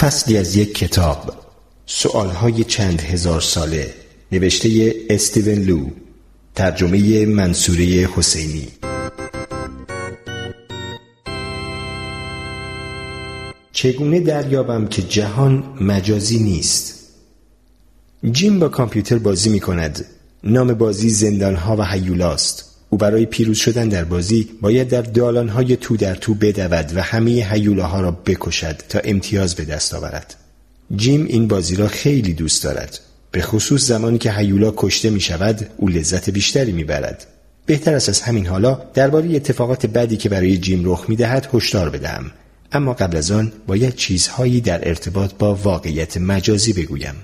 فصلی از یک کتاب. سوالهای چند هزار ساله. نوشته استیون لو. ترجمه منصوره حسینی. چگونه دریابم که جهان مجازی نیست؟ جیم با کامپیوتر بازی می کند نام بازی زندانها و حیولاست او برای پیروز شدن در بازی باید در دالانهای تو در تو بدود و همه حیولاها را بکشد تا امتیاز به دست آورد. جیم این بازی را خیلی دوست دارد. به خصوص زمانی که حیولا کشته می شود او لذت بیشتری می برد. بهتر است از همین حالا درباره اتفاقات بدی که برای جیم رخ می دهد هشدار بدهم. اما قبل از آن باید چیزهایی در ارتباط با واقعیت مجازی بگویم.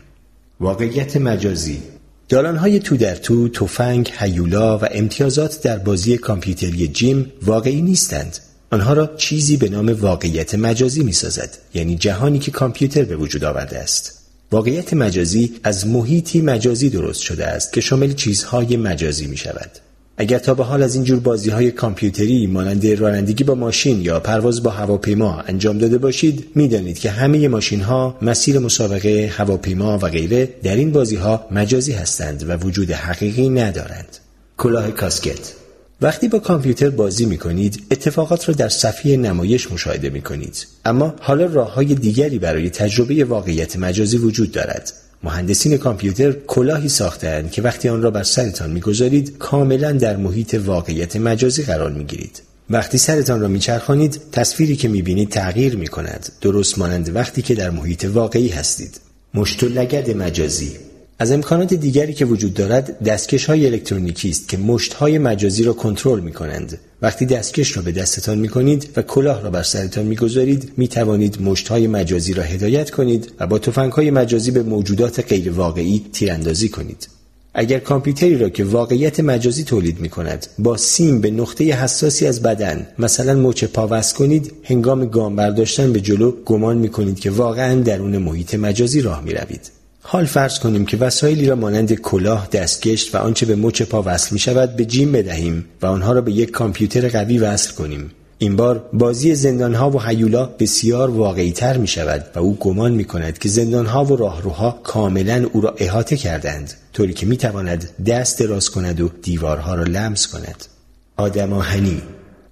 واقعیت مجازی دالانهای تو در تو، تفنگ، هیولا و امتیازات در بازی کامپیوتری جیم واقعی نیستند. آنها را چیزی به نام واقعیت مجازی می سازد. یعنی جهانی که کامپیوتر به وجود آورده است. واقعیت مجازی از محیطی مجازی درست شده است که شامل چیزهای مجازی می شود. اگر تا به حال از اینجور بازی های کامپیوتری مانند رانندگی با ماشین یا پرواز با هواپیما انجام داده باشید می‌دانید که همه ماشین ها مسیر مسابقه هواپیما و غیره در این بازی ها مجازی هستند و وجود حقیقی ندارند. کلاه کاسکت. وقتی با کامپیوتر بازی می کنید اتفاقات را در صفحه نمایش مشاهده می کنید اما حالا راه های دیگری برای تجربه واقعیت مجازی وجود دارد. مهندسین کامپیوتر کلاهی ساختند که وقتی آن را بر سرتان می‌گذارید کاملا در محیط واقعیت مجازی قرار می‌گیرید. وقتی سرتان را میچرخانید تصویری که می‌بینید تغییر می‌کند. درست مانند وقتی که در محیط واقعی هستید. مشت لگد مجازی. از امکانات دیگری که وجود دارد دستکش های الکترونیکی است که مشت های مجازی را کنترل می کنند. وقتی دستکش را به دستتان می کنید و کلاه را بر سرتان می گذارید می توانید مشت های مجازی را هدایت کنید و با تفنگ های مجازی به موجودات غیر واقعی تیراندازی کنید. اگر کامپیوتری را که واقعیت مجازی تولید می کند با سیم به نقطه حساسی از بدن مثلا مچ پا کنید هنگام گام برداشتن به جلو گمان می کنید که واقعا درون محیط مجازی راه می روید. حال فرض کنیم که وسایلی را مانند کلاه، دستکش و آنچه به مچ پا وصل می شود به جیم بدهیم و آنها را به یک کامپیوتر قوی وصل کنیم. این بار بازی زندانها و حیولا بسیار واقعی تر می شود و او گمان می کند که زندانها و راهروها کاملا او را احاطه کردند طوری که می تواند دست دراز کند و دیوارها را لمس کند. آدم آهنی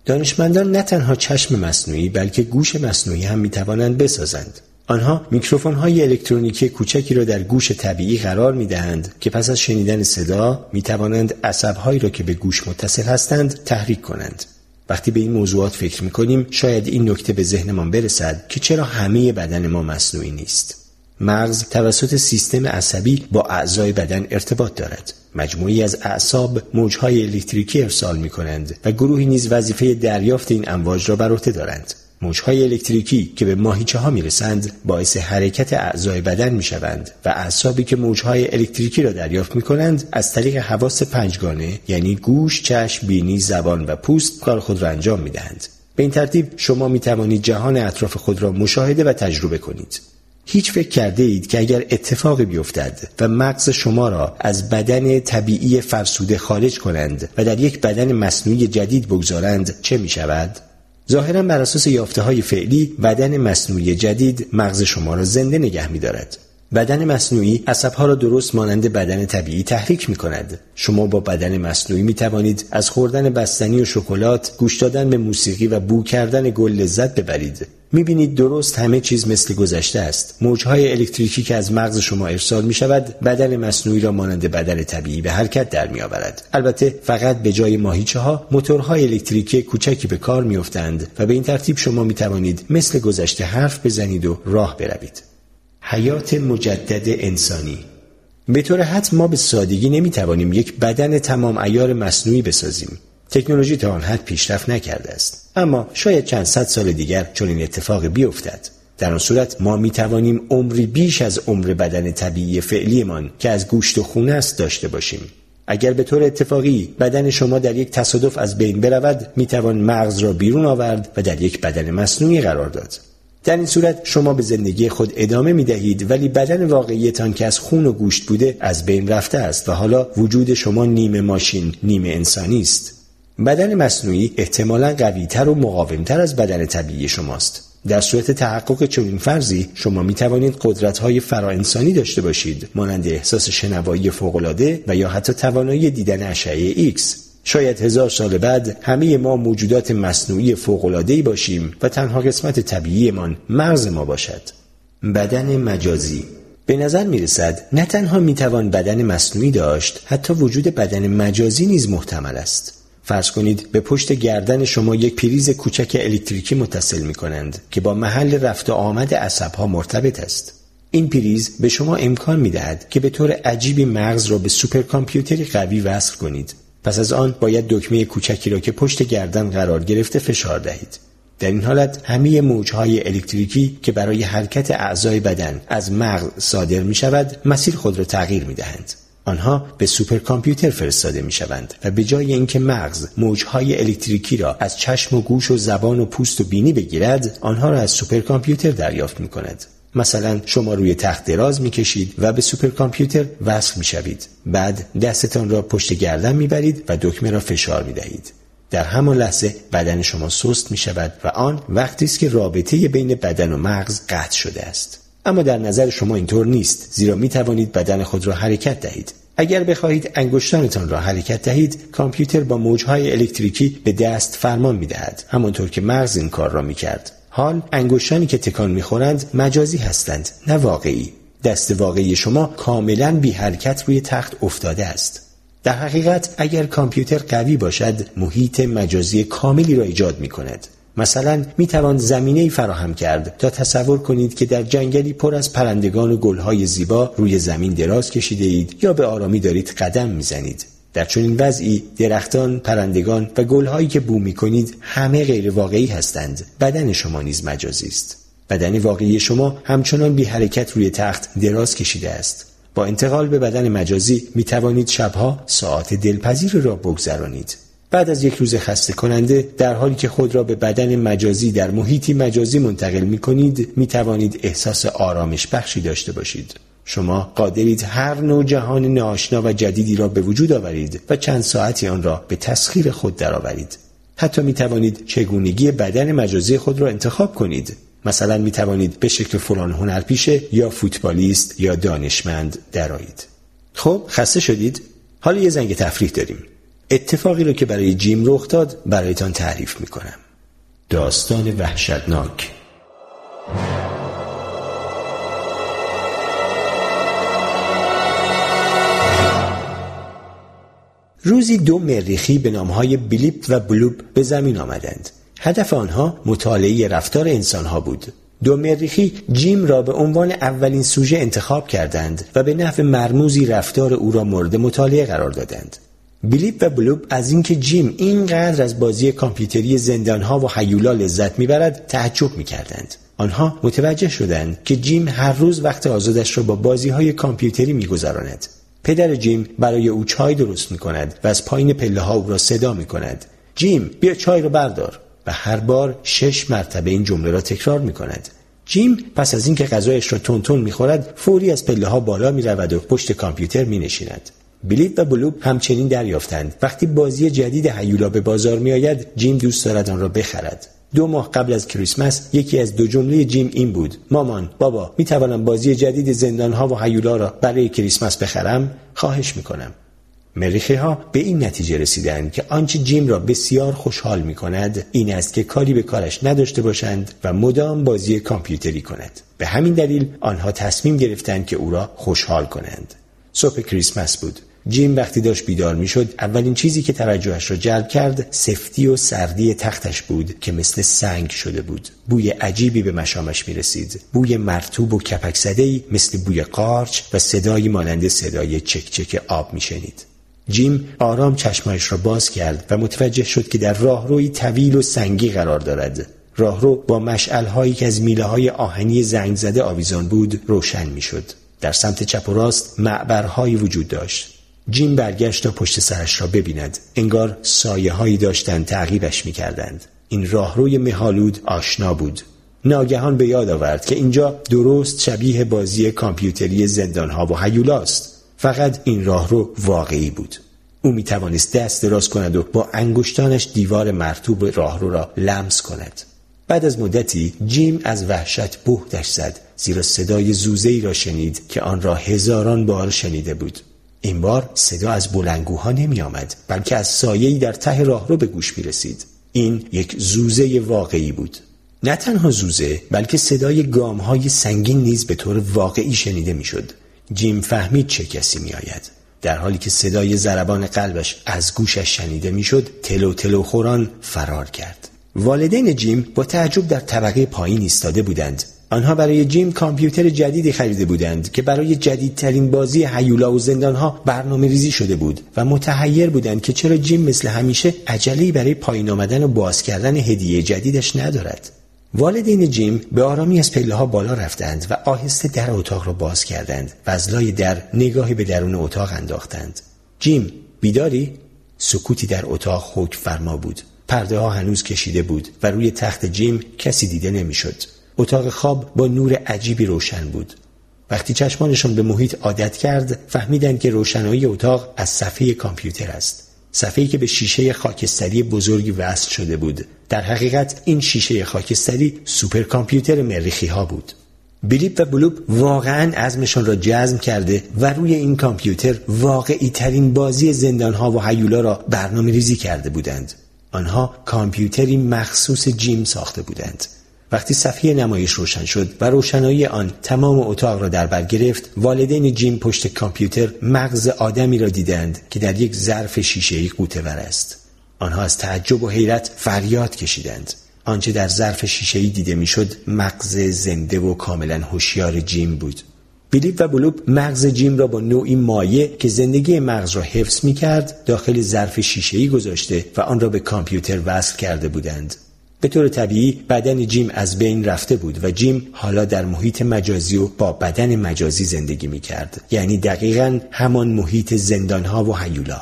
دانشمندان نه تنها چشم مصنوعی بلکه گوش مصنوعی هم می توانند بسازند. آنها میکروفون های الکترونیکی کوچکی را در گوش طبیعی قرار می دهند که پس از شنیدن صدا می توانند عصبهایی را که به گوش متصل هستند تحریک کنند. وقتی به این موضوعات فکر می کنیم شاید این نکته به ذهنمان برسد که چرا همه بدن ما مصنوعی نیست. مغز توسط سیستم عصبی با اعضای بدن ارتباط دارد. مجموعی از اعصاب موجهای الکتریکی ارسال می کنند و گروهی نیز وظیفه دریافت این امواج را بر عهده دارند. موجهای الکتریکی که به ماهیچه ها می‌رسند باعث حرکت اعضای بدن می شوند و اعصابی که موجهای الکتریکی را دریافت می کنند از طریق حواس پنجگانه یعنی گوش، چشم، بینی، زبان و پوست کار خود را انجام می دهند. به این ترتیب شما می توانید جهان اطراف خود را مشاهده و تجربه کنید. هیچ فکر کرده اید که اگر اتفاقی بیفتد و مغز شما را از بدن طبیعی فرسوده خارج کنند و در یک بدن مصنوعی جدید بگذارند چه می شود؟ ظاهرا بر اساس یافته های فعلی بدن مصنوعی جدید مغز شما را زنده نگه می دارد. بدن مصنوعی عصبها را درست مانند بدن طبیعی تحریک می کند. شما با بدن مصنوعی می توانید از خوردن بستنی و شکلات، گوش دادن به موسیقی و بو کردن گل لذت ببرید. می بینید درست همه چیز مثل گذشته است. موجهای الکتریکی که از مغز شما ارسال می شود بدن مصنوعی را مانند بدن طبیعی به حرکت در می آورد. البته فقط به جای ماهیچه ها موتورهای الکتریکی کوچکی به کار می افتند و به این ترتیب شما می توانید مثل گذشته حرف بزنید و راه بروید. حیات مجدد انسانی به طور حد ما به سادگی نمی توانیم یک بدن تمام ایار مصنوعی بسازیم. تکنولوژی تا آن حد پیشرفت نکرده است. اما شاید چند صد سال دیگر چون این اتفاق بیفتد. در آن صورت ما می توانیم عمری بیش از عمر بدن طبیعی فعلیمان که از گوشت و خون است داشته باشیم. اگر به طور اتفاقی بدن شما در یک تصادف از بین برود می توان مغز را بیرون آورد و در یک بدن مصنوعی قرار داد. در این صورت شما به زندگی خود ادامه می دهید ولی بدن واقعیتان که از خون و گوشت بوده از بین رفته است و حالا وجود شما نیمه ماشین نیمه انسانی است بدن مصنوعی احتمالا قویتر و مقاومتر از بدن طبیعی شماست در صورت تحقق چنین فرضی شما می توانید قدرت های فراانسانی داشته باشید مانند احساس شنوایی فوقالعاده و یا حتی توانایی دیدن اشعه ایکس شاید هزار سال بعد همه ما موجودات مصنوعی فوق‌العاده‌ای باشیم و تنها قسمت طبیعیمان مغز ما باشد. بدن مجازی به نظر می رسد نه تنها می توان بدن مصنوعی داشت حتی وجود بدن مجازی نیز محتمل است. فرض کنید به پشت گردن شما یک پریز کوچک الکتریکی متصل می کنند که با محل رفت و آمد عصبها مرتبط است. این پریز به شما امکان می دهد که به طور عجیبی مغز را به سوپرکامپیوتری قوی وصل کنید پس از آن باید دکمه کوچکی را که پشت گردن قرار گرفته فشار دهید. در این حالت همه موجهای الکتریکی که برای حرکت اعضای بدن از مغز صادر می شود مسیر خود را تغییر می دهند. آنها به سوپرکامپیوتر فرستاده می شوند و به جای اینکه مغز موجهای الکتریکی را از چشم و گوش و زبان و پوست و بینی بگیرد آنها را از سوپرکامپیوتر دریافت می کند. مثلا شما روی تخت دراز می کشید و به سوپرکامپیوتر وصل می شوید. بعد دستتان را پشت گردن می برید و دکمه را فشار می دهید. در همان لحظه بدن شما سست می شود و آن وقتی است که رابطه بین بدن و مغز قطع شده است. اما در نظر شما اینطور نیست زیرا می توانید بدن خود را حرکت دهید. اگر بخواهید انگشتانتان را حرکت دهید کامپیوتر با موجهای الکتریکی به دست فرمان می دهد همانطور که مغز این کار را می کرد. حال انگشتانی که تکان می‌خورند مجازی هستند نه واقعی دست واقعی شما کاملا بی حرکت روی تخت افتاده است در حقیقت اگر کامپیوتر قوی باشد محیط مجازی کاملی را ایجاد می کند مثلا می توان زمینه فراهم کرد تا تصور کنید که در جنگلی پر از پرندگان و گلهای زیبا روی زمین دراز کشیده اید یا به آرامی دارید قدم می‌زنید در چنین وضعی درختان، پرندگان و گلهایی که بو می کنید همه غیر واقعی هستند. بدن شما نیز مجازی است. بدن واقعی شما همچنان بی حرکت روی تخت دراز کشیده است. با انتقال به بدن مجازی می توانید شبها ساعت دلپذیر را بگذرانید. بعد از یک روز خسته کننده در حالی که خود را به بدن مجازی در محیطی مجازی منتقل می کنید می توانید احساس آرامش بخشی داشته باشید. شما قادرید هر نوع جهان ناشنا و جدیدی را به وجود آورید و چند ساعتی آن را به تسخیر خود درآورید. حتی می توانید چگونگی بدن مجازی خود را انتخاب کنید. مثلا می توانید به شکل فلان هنرپیشه یا فوتبالیست یا دانشمند درایید. خب خسته شدید؟ حالا یه زنگ تفریح داریم. اتفاقی را که برای جیم رخ داد برایتان تعریف می کنم. داستان وحشتناک روزی دو مریخی به نامهای بلیپ و بلوب به زمین آمدند. هدف آنها مطالعه رفتار انسانها بود. دو مریخی جیم را به عنوان اولین سوژه انتخاب کردند و به نحو مرموزی رفتار او را مورد مطالعه قرار دادند. بلیپ و بلوب از اینکه جیم اینقدر از بازی کامپیوتری زندانها و حیولا لذت می‌برد تعجب می‌کردند. آنها متوجه شدند که جیم هر روز وقت آزادش را با بازی های کامپیوتری میگذراند. پدر جیم برای او چای درست می کند و از پایین پله ها او را صدا می کند. جیم بیا چای را بردار و هر بار شش مرتبه این جمله را تکرار می کند. جیم پس از اینکه غذایش را تون می خورد فوری از پله ها بالا می رود و پشت کامپیوتر می نشیند. بلیپ و بلوب همچنین دریافتند. وقتی بازی جدید هیولا به بازار می آید جیم دوست دارد آن را بخرد. دو ماه قبل از کریسمس یکی از دو جمله جیم این بود. مامان بابا می توانم بازی جدید زندان ها و هیولا را برای کریسمس بخرم؟ خواهش می کنم مریخی ها به این نتیجه رسیدند که آنچه جیم را بسیار خوشحال می کند این است که کاری به کارش نداشته باشند و مدام بازی کامپیوتری کند. به همین دلیل آنها تصمیم گرفتند که او را خوشحال کنند. صبح کریسمس بود. جیم وقتی داشت بیدار می‌شد اولین چیزی که توجهش را جلب کرد سفتی و سردی تختش بود که مثل سنگ شده بود بوی عجیبی به مشامش می رسید بوی مرتوب و کپک زده مثل بوی قارچ و صدایی مانند صدای چکچک آب می شنید. جیم آرام چشمایش را باز کرد و متوجه شد که در راهروی طویل و سنگی قرار دارد راهرو با مشعلهایی که از میله های آهنی زنگ زده آویزان بود روشن می شد. در سمت چپ و راست معبرهایی وجود داشت جیم برگشت تا پشت سرش را ببیند. انگار سایه هایی داشتند تعقیبش می کردند. این راهروی مهالود آشنا بود. ناگهان به یاد آورد که اینجا درست شبیه بازی کامپیوتری زندانها و هیولاست. فقط این راهرو واقعی بود. او می توانست دست دراز کند و با انگشتانش دیوار مرتوب راهرو را لمس کند. بعد از مدتی جیم از وحشت بهدش زد زیرا صدای زوزه ای را شنید که آن را هزاران بار شنیده بود. این بار صدا از بلنگوها نمی آمد بلکه از سایه‌ای در ته راهرو به گوش می رسید این یک زوزه واقعی بود نه تنها زوزه بلکه صدای گام های سنگین نیز به طور واقعی شنیده می‌شد. جیم فهمید چه کسی می آید. در حالی که صدای ضربان قلبش از گوشش شنیده می‌شد تلو تلو خوران فرار کرد والدین جیم با تعجب در طبقه پایین ایستاده بودند آنها برای جیم کامپیوتر جدیدی خریده بودند که برای جدیدترین بازی هیولا و زندانها برنامه ریزی شده بود و متحیر بودند که چرا جیم مثل همیشه عجله‌ای برای پایین آمدن و باز کردن هدیه جدیدش ندارد. والدین جیم به آرامی از پله ها بالا رفتند و آهسته در اتاق را باز کردند و از لای در نگاهی به درون اتاق انداختند. جیم بیداری سکوتی در اتاق حکم فرما بود. پرده ها هنوز کشیده بود و روی تخت جیم کسی دیده نمی‌شد. اتاق خواب با نور عجیبی روشن بود. وقتی چشمانشان به محیط عادت کرد فهمیدند که روشنایی اتاق از صفحه کامپیوتر است. صفحه‌ای که به شیشه خاکستری بزرگی وصل شده بود. در حقیقت این شیشه خاکستری سوپر کامپیوتر مریخی ها بود. بلیپ و بلوپ واقعا عزمشان را جزم کرده و روی این کامپیوتر واقعی ترین بازی زندان ها و حیولا را برنامه ریزی کرده بودند. آنها کامپیوتری مخصوص جیم ساخته بودند وقتی صفحه نمایش روشن شد و روشنایی آن تمام اتاق را در بر گرفت والدین جیم پشت کامپیوتر مغز آدمی را دیدند که در یک ظرف شیشهای قوطه ور است. آنها از تعجب و حیرت فریاد کشیدند. آنچه در ظرف شیشهای دیده می‌شد مغز زنده و کاملا هوشیار جیم بود. بیلیپ و بلوب مغز جیم را با نوعی مایع که زندگی مغز را حفظ می کرد داخل ظرف شیشه‌ای گذاشته و آن را به کامپیوتر وصل کرده بودند. به طور طبیعی بدن جیم از بین رفته بود و جیم حالا در محیط مجازی و با بدن مجازی زندگی می کرد. یعنی دقیقا همان محیط زندانها و حیولا.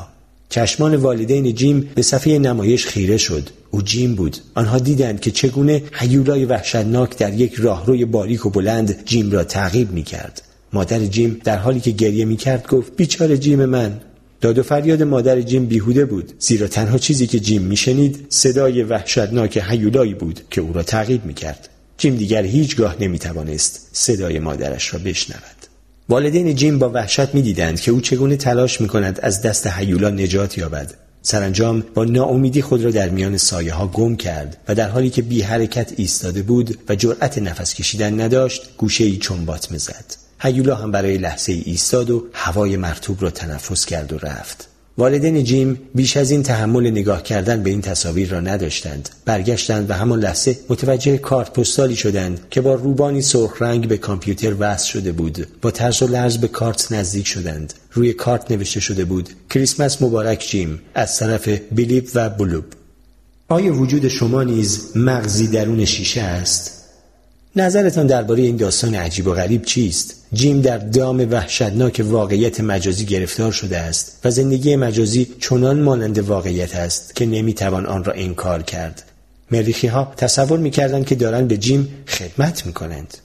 چشمان والدین جیم به صفحه نمایش خیره شد او جیم بود آنها دیدند که چگونه حیولای وحشتناک در یک راهروی باریک و بلند جیم را تعقیب می کرد مادر جیم در حالی که گریه می کرد گفت بیچاره جیم من داد و فریاد مادر جیم بیهوده بود زیرا تنها چیزی که جیم میشنید صدای وحشتناک هیولایی بود که او را تعقیب می کرد. جیم دیگر هیچگاه نمی توانست صدای مادرش را بشنود. والدین جیم با وحشت می‌دیدند که او چگونه تلاش می کند از دست هیولا نجات یابد. سرانجام با ناامیدی خود را در میان سایه ها گم کرد و در حالی که بی حرکت ایستاده بود و جرأت نفس کشیدن نداشت گوشه ای چنبات مزد. هیولا هم برای لحظه ای ایستاد و هوای مرتوب را تنفس کرد و رفت. والدین جیم بیش از این تحمل نگاه کردن به این تصاویر را نداشتند. برگشتند و همان لحظه متوجه کارت پستالی شدند که با روبانی سرخ رنگ به کامپیوتر وصل شده بود. با ترس و لرز به کارت نزدیک شدند. روی کارت نوشته شده بود کریسمس مبارک جیم. از طرف بیلیپ و بلوب آیا وجود شما نیز مغزی درون شیشه است؟ نظرتان درباره این داستان عجیب و غریب چیست؟ جیم در دام وحشتناک واقعیت مجازی گرفتار شده است و زندگی مجازی چنان مانند واقعیت است که نمی‌توان آن را انکار کرد. مریخی ها تصور می‌کردند که دارند به جیم خدمت می‌کنند.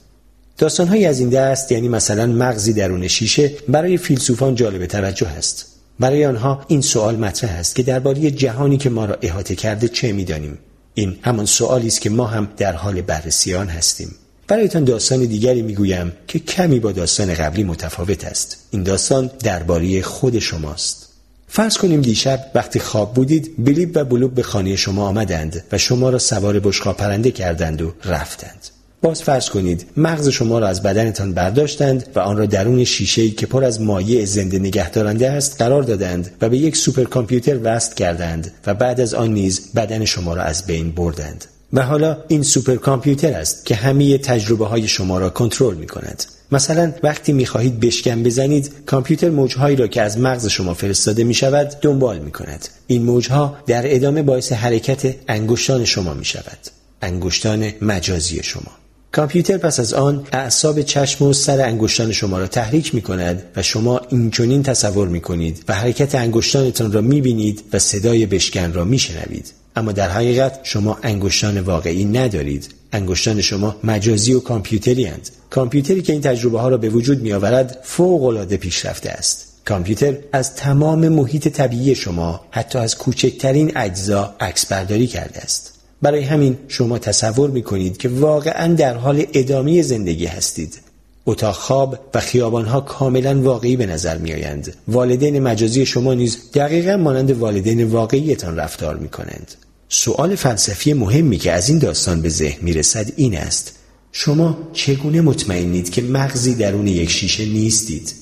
داستانهایی از این دست یعنی مثلا مغزی درون شیشه برای فیلسوفان جالب توجه است. برای آنها این سوال مطرح است که درباره جهانی که ما را احاطه کرده چه می‌دانیم این همان سوالی است که ما هم در حال بررسی آن هستیم. برایتان داستان دیگری می‌گویم که کمی با داستان قبلی متفاوت است. این داستان درباره خود شماست. فرض کنیم دیشب وقتی خواب بودید بلیب و بلوب به خانه شما آمدند و شما را سوار بشقا پرنده کردند و رفتند. باز فرض کنید مغز شما را از بدنتان برداشتند و آن را درون شیشه که پر از مایع زنده نگه دارنده است قرار دادند و به یک سوپر کامپیوتر وصل کردند و بعد از آن نیز بدن شما را از بین بردند. و حالا این سوپر کامپیوتر است که همه تجربه های شما را کنترل می کند مثلا وقتی می خواهید بشکن بزنید کامپیوتر موجهایی را که از مغز شما فرستاده می شود دنبال می کند این موجها در ادامه باعث حرکت انگشتان شما می شود انگشتان مجازی شما. کامپیوتر پس از آن اعصاب چشم و سر انگشتان شما را تحریک می کند و شما اینچنین تصور می کنید و حرکت انگشتانتان را می بینید و صدای بشکن را می شنوید. اما در حقیقت شما انگشتان واقعی ندارید. انگشتان شما مجازی و کامپیوتری هند. کامپیوتری که این تجربه ها را به وجود می آورد فوق العاده پیشرفته است. کامپیوتر از تمام محیط طبیعی شما حتی از کوچکترین اجزا عکس برداری کرده است. برای همین شما تصور می کنید که واقعا در حال ادامه زندگی هستید اتاق خواب و خیابانها کاملا واقعی به نظر می آیند. والدین مجازی شما نیز دقیقا مانند والدین واقعیتان رفتار می کنند. سؤال فلسفی مهمی که از این داستان به ذهن می رسد این است شما چگونه مطمئنید که مغزی درون یک شیشه نیستید؟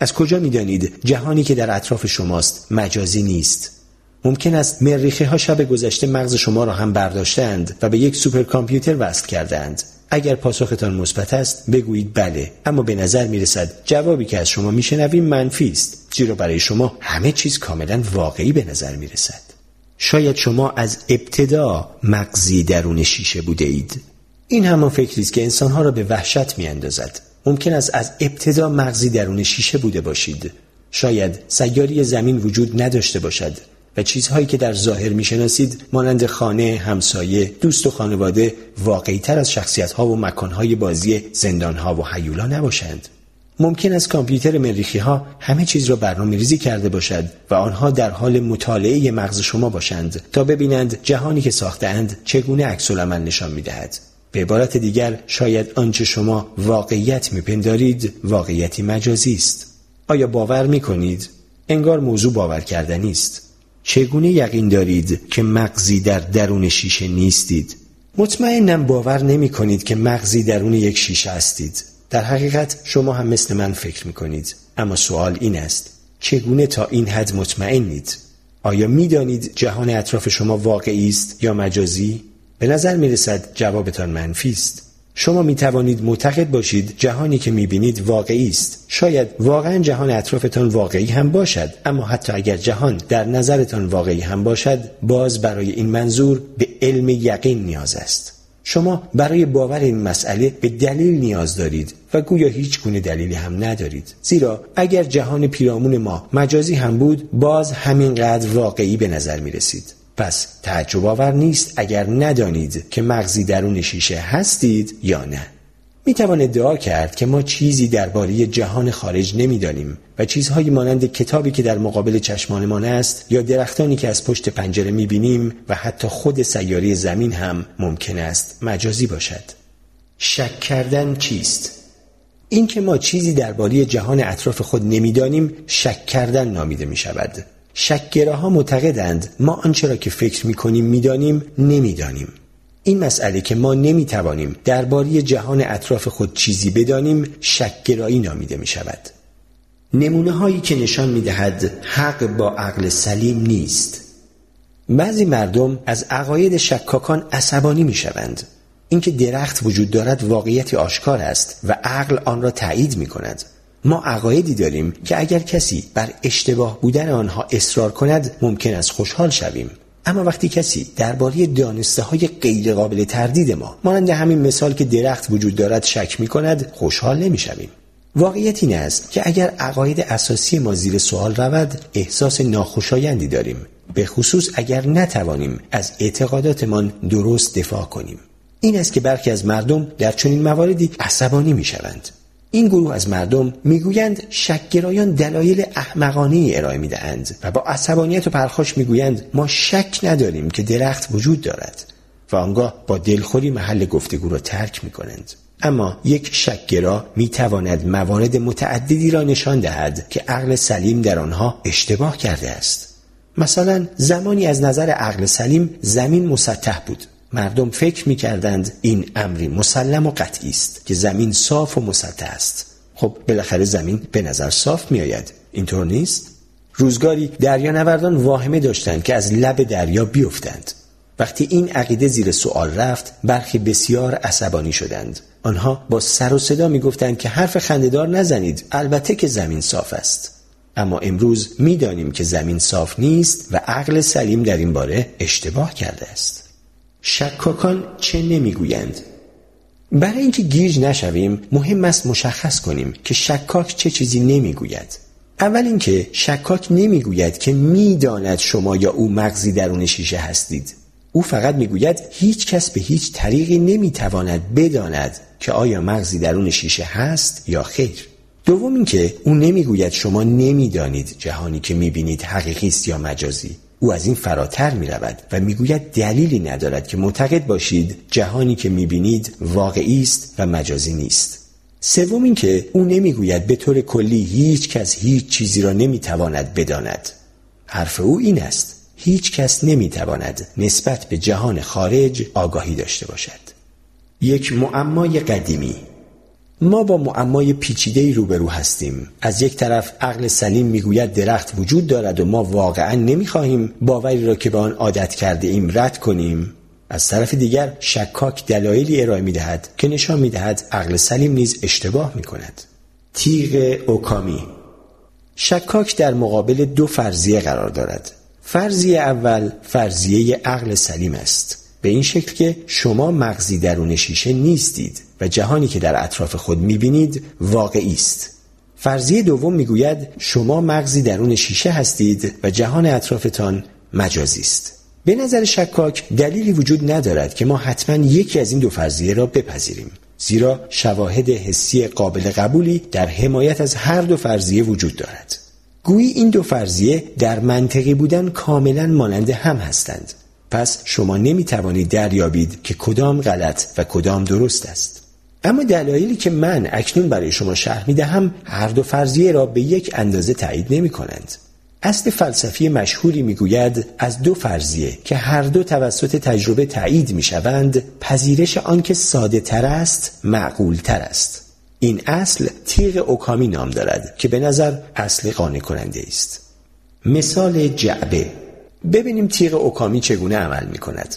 از کجا می دانید جهانی که در اطراف شماست مجازی نیست؟ ممکن است مریخی ها شب گذشته مغز شما را هم برداشتند و به یک سوپر کامپیوتر وصل کردند. اگر پاسختان مثبت است بگویید بله. اما به نظر می رسد جوابی که از شما میشنویم منفی است زیرا برای شما همه چیز کاملا واقعی به نظر می رسد شاید شما از ابتدا مغزی درون شیشه بوده اید. این همان فکری است که انسانها را به وحشت می اندازد. ممکن است از ابتدا مغزی درون شیشه بوده باشید. شاید سیاری زمین وجود نداشته باشد. و چیزهایی که در ظاهر می‌شناسید مانند خانه، همسایه، دوست و خانواده واقعی تر از شخصیت ها و مکان های بازی زندان ها و حیولا نباشند. ممکن است کامپیوتر مریخی ها همه چیز را برنامه ریزی کرده باشد و آنها در حال مطالعه مغز شما باشند تا ببینند جهانی که ساختند چگونه عکس نشان می‌دهد. به عبارت دیگر شاید آنچه شما واقعیت میپندارید واقعیتی مجازی است. آیا باور می کنید؟ انگار موضوع باور کردنی است. چگونه یقین دارید که مغزی در درون شیشه نیستید؟ مطمئنم باور نمی کنید که مغزی درون یک شیشه هستید. در حقیقت شما هم مثل من فکر می کنید. اما سوال این است. چگونه تا این حد مطمئنید؟ آیا می دانید جهان اطراف شما واقعی است یا مجازی؟ به نظر می رسد جوابتان منفی است. شما می توانید معتقد باشید جهانی که می بینید واقعی است. شاید واقعا جهان اطرافتان واقعی هم باشد اما حتی اگر جهان در نظرتان واقعی هم باشد باز برای این منظور به علم یقین نیاز است. شما برای باور این مسئله به دلیل نیاز دارید و گویا هیچ گونه دلیلی هم ندارید زیرا اگر جهان پیرامون ما مجازی هم بود باز همینقدر واقعی به نظر می رسید پس تعجب آور نیست اگر ندانید که مغزی درون شیشه هستید یا نه می توان ادعا کرد که ما چیزی درباره جهان خارج نمی‌دانیم و چیزهایی مانند کتابی که در مقابل چشمانمان است یا درختانی که از پشت پنجره می بینیم و حتی خود سیاره زمین هم ممکن است مجازی باشد. شک کردن چیست؟ اینکه ما چیزی درباره جهان اطراف خود نمی‌دانیم شک کردن نامیده می شود. شکگراها معتقدند ما آنچه را که فکر می کنیم می‌دانیم نمی‌دانیم. این مسئله که ما نمی‌توانیم درباره جهان اطراف خود چیزی بدانیم شکگرایی نامیده می شود. نمونه هایی که نشان می دهد حق با عقل سلیم نیست. بعضی مردم از عقاید شکاکان عصبانی می شوند. اینکه درخت وجود دارد واقعیتی آشکار است و عقل آن را تایید می کند. ما عقایدی داریم که اگر کسی بر اشتباه بودن آنها اصرار کند ممکن است خوشحال شویم. اما وقتی کسی درباره دانسته های غیر قابل تردید ما مانند همین مثال که درخت وجود دارد شک می کند خوشحال نمی شویم. واقعیت این است که اگر عقاید اساسی ما زیر سوال رود احساس ناخوشایندی داریم. به خصوص اگر نتوانیم از اعتقاداتمان درست دفاع کنیم. این است که برخی از مردم در چنین مواردی عصبانی می شوند این گروه از مردم می‌گویند شکگرایان دلایل احمقانه ارائه می‌دهند و با عصبانیت و پرخاش می‌گویند ما شک نداریم که درخت وجود دارد و آنگاه با دلخوری محل گفتگو را ترک می کنند. اما یک شکگرا می تواند موارد متعددی را نشان دهد که عقل سلیم در آنها اشتباه کرده است. مثلا زمانی از نظر عقل سلیم زمین مسطح بود مردم فکر می کردند این امری مسلم و قطعی است که زمین صاف و مسطح است. خب بالاخره زمین به نظر صاف می آید اینطور نیست؟ روزگاری دریانوردان واهمه داشتند که از لب دریا بیفتند. وقتی این عقیده زیر سوال رفت برخی بسیار عصبانی شدند. آنها با سر و صدا می گفتند که حرف خندهدار نزنید البته که زمین صاف است. اما امروز می‌دانیم که زمین صاف نیست و عقل سلیم در این باره اشتباه کرده است. شکاکان چه نمی‌گویند؟ برای اینکه گیج نشویم مهم است مشخص کنیم که شکاک چه چیزی نمی‌گوید. اول اینکه شکاک نمی‌گوید که می‌داند شما یا او مغزی درون شیشه هستید. او فقط می‌گوید هیچ کس به هیچ طریقی نمی‌تواند بداند که آیا مغزی درون شیشه هست یا خیر. دوم اینکه او نمی‌گوید شما نمی‌دانید جهانی که می‌بینید حقیقی است یا مجازی. او از این فراتر می رود و می‌گوید دلیلی ندارد که معتقد باشید جهانی که می بینید واقعی است و مجازی نیست. سوم اینکه او نمی‌گوید به طور کلی هیچ کس هیچ چیزی را نمی‌تواند بداند. حرف او این است هیچ کس نمی‌تواند نسبت به جهان خارج آگاهی داشته باشد. یک معمای قدیمی ما با معمای پیچیده روبرو هستیم. از یک طرف عقل سلیم می‌گوید درخت وجود دارد و ما واقعا نمی‌خواهیم باوری را که به آن عادت کرده ایم رد کنیم. از طرف دیگر شکاک دلایلی ارائه می‌دهد که نشان می‌دهد عقل سلیم نیز اشتباه می‌کند. تیغ اوکامی شکاک در مقابل دو فرضیه قرار دارد. فرضیه اول فرضیه عقل سلیم است. به این شکل که شما مغزی درون شیشه نیستید. جهانی که در اطراف خود می‌بینید واقعی است. فرضیه دوم می‌گوید شما مغزی درون شیشه هستید و جهان اطرافتان مجازی است. به نظر شکاک دلیلی وجود ندارد که ما حتما یکی از این دو فرضیه را بپذیریم. زیرا شواهد حسی قابل قبولی در حمایت از هر دو فرضیه وجود دارد. گویی این دو فرضیه در منطقی بودن کاملا مانند هم هستند. پس شما نمی توانید دریابید که کدام غلط و کدام درست است. اما دلایلی که من اکنون برای شما شرح می دهم هر دو فرضیه را به یک اندازه تایید نمی کنند اصل فلسفی مشهوری می‌گوید از دو فرضیه که هر دو توسط تجربه تایید می‌شوند پذیرش آنکه ساده تر است معقول تر است. این اصل تیغ اوکامی نام دارد که به نظر اصل قانع کننده است. مثال جعبه. ببینیم تیغ اوکامی چگونه عمل می کند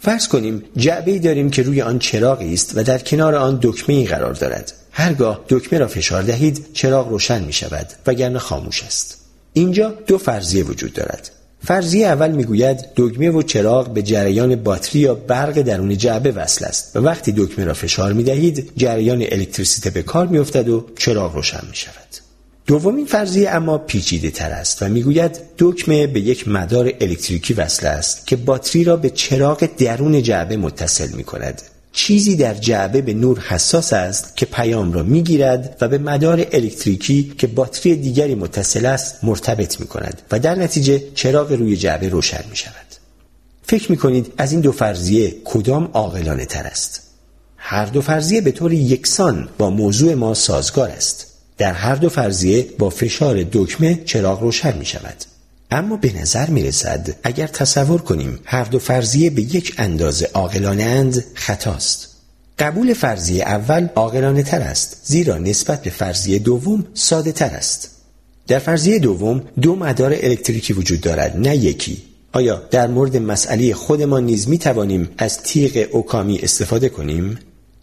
فرض کنیم جعبه داریم که روی آن چراغی است و در کنار آن دکمه ای قرار دارد. هرگاه دکمه را فشار دهید چراغ روشن می شود وگرنه خاموش است. اینجا دو فرضیه وجود دارد. فرضیه اول می‌گوید دکمه و چراغ به جریان باتری یا برق درون جعبه وصل است و وقتی دکمه را فشار می دهید جریان الکتریسیته به کار می افتد و چراغ روشن می شود. دومین فرضیه اما پیچیده تر است و می‌گوید دکمه به یک مدار الکتریکی وصل است که باتری را به چراغ درون جعبه متصل می کند چیزی در جعبه به نور حساس است که پیام را می‌گیرد و به مدار الکتریکی که باتری دیگری متصل است مرتبط می کند و در نتیجه چراغ روی جعبه روشن می شود. فکر می کنید از این دو فرضیه کدام عاقلانه تر است؟ هر دو فرضیه به طور یکسان با موضوع ما سازگار است. در هر دو فرضیه با فشار دکمه چراغ روشن می شود. اما به نظر می رسد اگر تصور کنیم هر دو فرضیه به یک اندازه عاقلانه اند خطاست. قبول فرضیه اول عاقلانه تر است زیرا نسبت به فرضیه دوم ساده تر است. در فرضیه دوم دو مدار الکتریکی وجود دارد نه یکی. آیا در مورد مسئله خودمان نیز می توانیم از تیغ اوکامی استفاده کنیم؟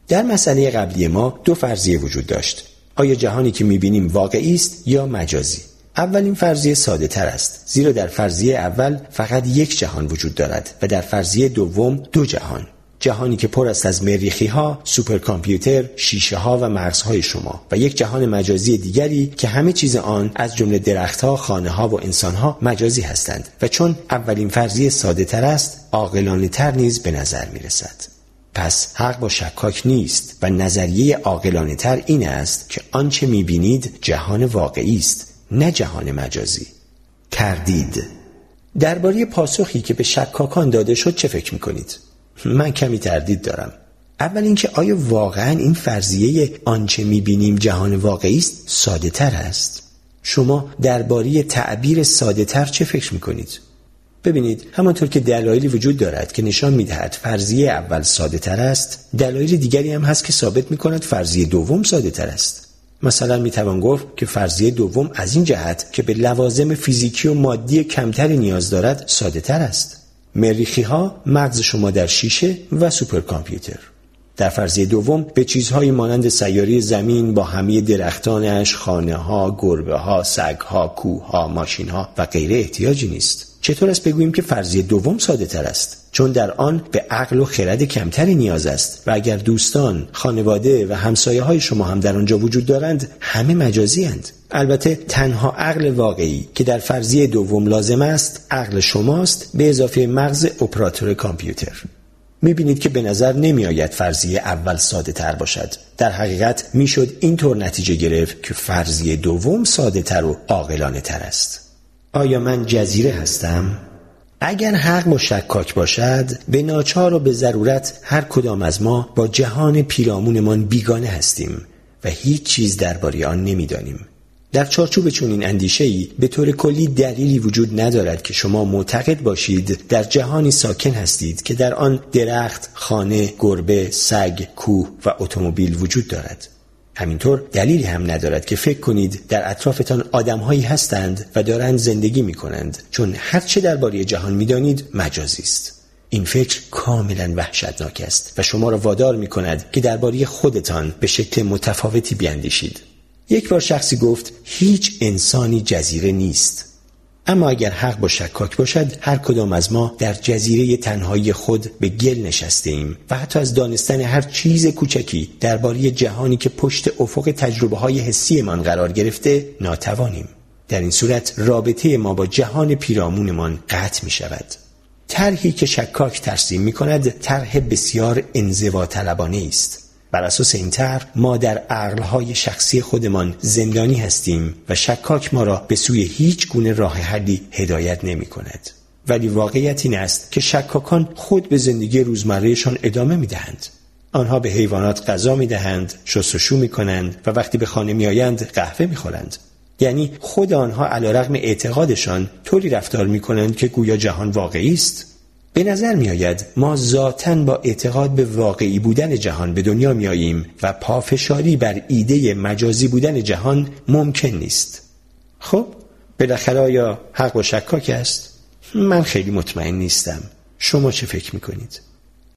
در مسئله قبلی ما دو فرضیه وجود داشت. آیا جهانی که می بینیم واقعی است یا مجازی؟ اولین فرضیه ساده تر است زیرا در فرضیه اول فقط یک جهان وجود دارد و در فرضیه دوم دو جهان جهانی که پر است از مریخی ها، سوپرکامپیوتر، شیشه ها و مغزهای شما و یک جهان مجازی دیگری که همه چیز آن از جمله درختها، خانه ها و انسان ها مجازی هستند و چون اولین فرضیه ساده تر است، عاقلانه تر نیز به نظر می رسد. پس حق با شکاک نیست و نظریه عاقلانه تر این است که آنچه می بینید جهان واقعی است نه جهان مجازی. کردید. درباره پاسخی که به شکاکان داده شد چه فکر می‌کنید؟ من کمی تردید دارم. اول اینکه آیا واقعا این فرضیه آنچه می‌بینیم جهان واقعی است ساده تر است؟ شما درباره تعبیر ساده تر چه فکر می‌کنید؟ ببینید همانطور که دلایلی وجود دارد که نشان می‌دهد فرضیه اول ساده تر است دلایل دیگری هم هست که ثابت می‌کند فرضیه دوم ساده تر است مثلا می توان گفت که فرضیه دوم از این جهت که به لوازم فیزیکی و مادی کمتری نیاز دارد ساده تر است. مریخی ها مغز شما در شیشه و سوپرکامپیوتر. در فرضیه دوم به چیزهایی مانند سیاره زمین با همه درختانش، خانه ها، گربه ها، سگ ها، کوه ها، ماشین ها و غیره احتیاجی نیست. چطور است بگوییم که فرضیه دوم ساده تر است؟ چون در آن به عقل و خرد کمتری نیاز است و اگر دوستان، خانواده و همسایه های شما هم در آنجا وجود دارند همه مجازی هند. البته تنها عقل واقعی که در فرضیه دوم لازم است عقل شماست به اضافه مغز اپراتور کامپیوتر می‌بینید که به نظر نمی آید فرضیه اول ساده تر باشد در حقیقت می‌شد اینطور نتیجه گرفت که فرضیه دوم ساده تر و عاقلانه تر است آیا من جزیره هستم؟ اگر حق و شکاک باشد به ناچار و به ضرورت هر کدام از ما با جهان پیرامونمان بیگانه هستیم و هیچ چیز درباره آن نمی‌دانیم در چارچوب چنین اندیشه‌ای به طور کلی دلیلی وجود ندارد که شما معتقد باشید در جهانی ساکن هستید که در آن درخت، خانه، گربه، سگ، کوه و اتومبیل وجود دارد. همینطور دلیلی هم ندارد که فکر کنید در اطرافتان آدمهایی هستند و دارند زندگی می کنند چون هرچه درباره جهان می‌دانید مجازی است. این فکر کاملا وحشتناک است و شما را وادار می کند که درباره خودتان به شکل متفاوتی بیاندیشید. یک بار شخصی گفت هیچ انسانی جزیره نیست اما اگر حق با شکاک باشد هر کدام از ما در جزیره تنهایی خود به گل نشسته ایم و حتی از دانستن هر چیز کوچکی درباره جهانی که پشت افق تجربه های حسی من قرار گرفته ناتوانیم. در این صورت رابطه ما با جهان پیرامونمان قطع می شود طرحی که شکاک ترسیم می کند طرح بسیار انزوا طلبانه است. بر اساس این طرح ما در عقلهای شخصی خودمان زندانی هستیم و شکاک ما را به سوی هیچ گونه راه حلی هدایت نمی کند. ولی واقعیت این است که شکاکان خود به زندگی روزمرهشان ادامه می دهند. آنها به حیوانات غذا می دهند، شستشو می کنند و وقتی به خانه می آیند قهوه می خورند. یعنی خود آنها علیرغم اعتقادشان طوری رفتار می کنند که گویا جهان واقعی است به نظر می آید ما ذاتا با اعتقاد به واقعی بودن جهان به دنیا می آییم و پافشاری بر ایده مجازی بودن جهان ممکن نیست خب بالاخره آیا حق و شکاک است؟ من خیلی مطمئن نیستم شما چه فکر می کنید؟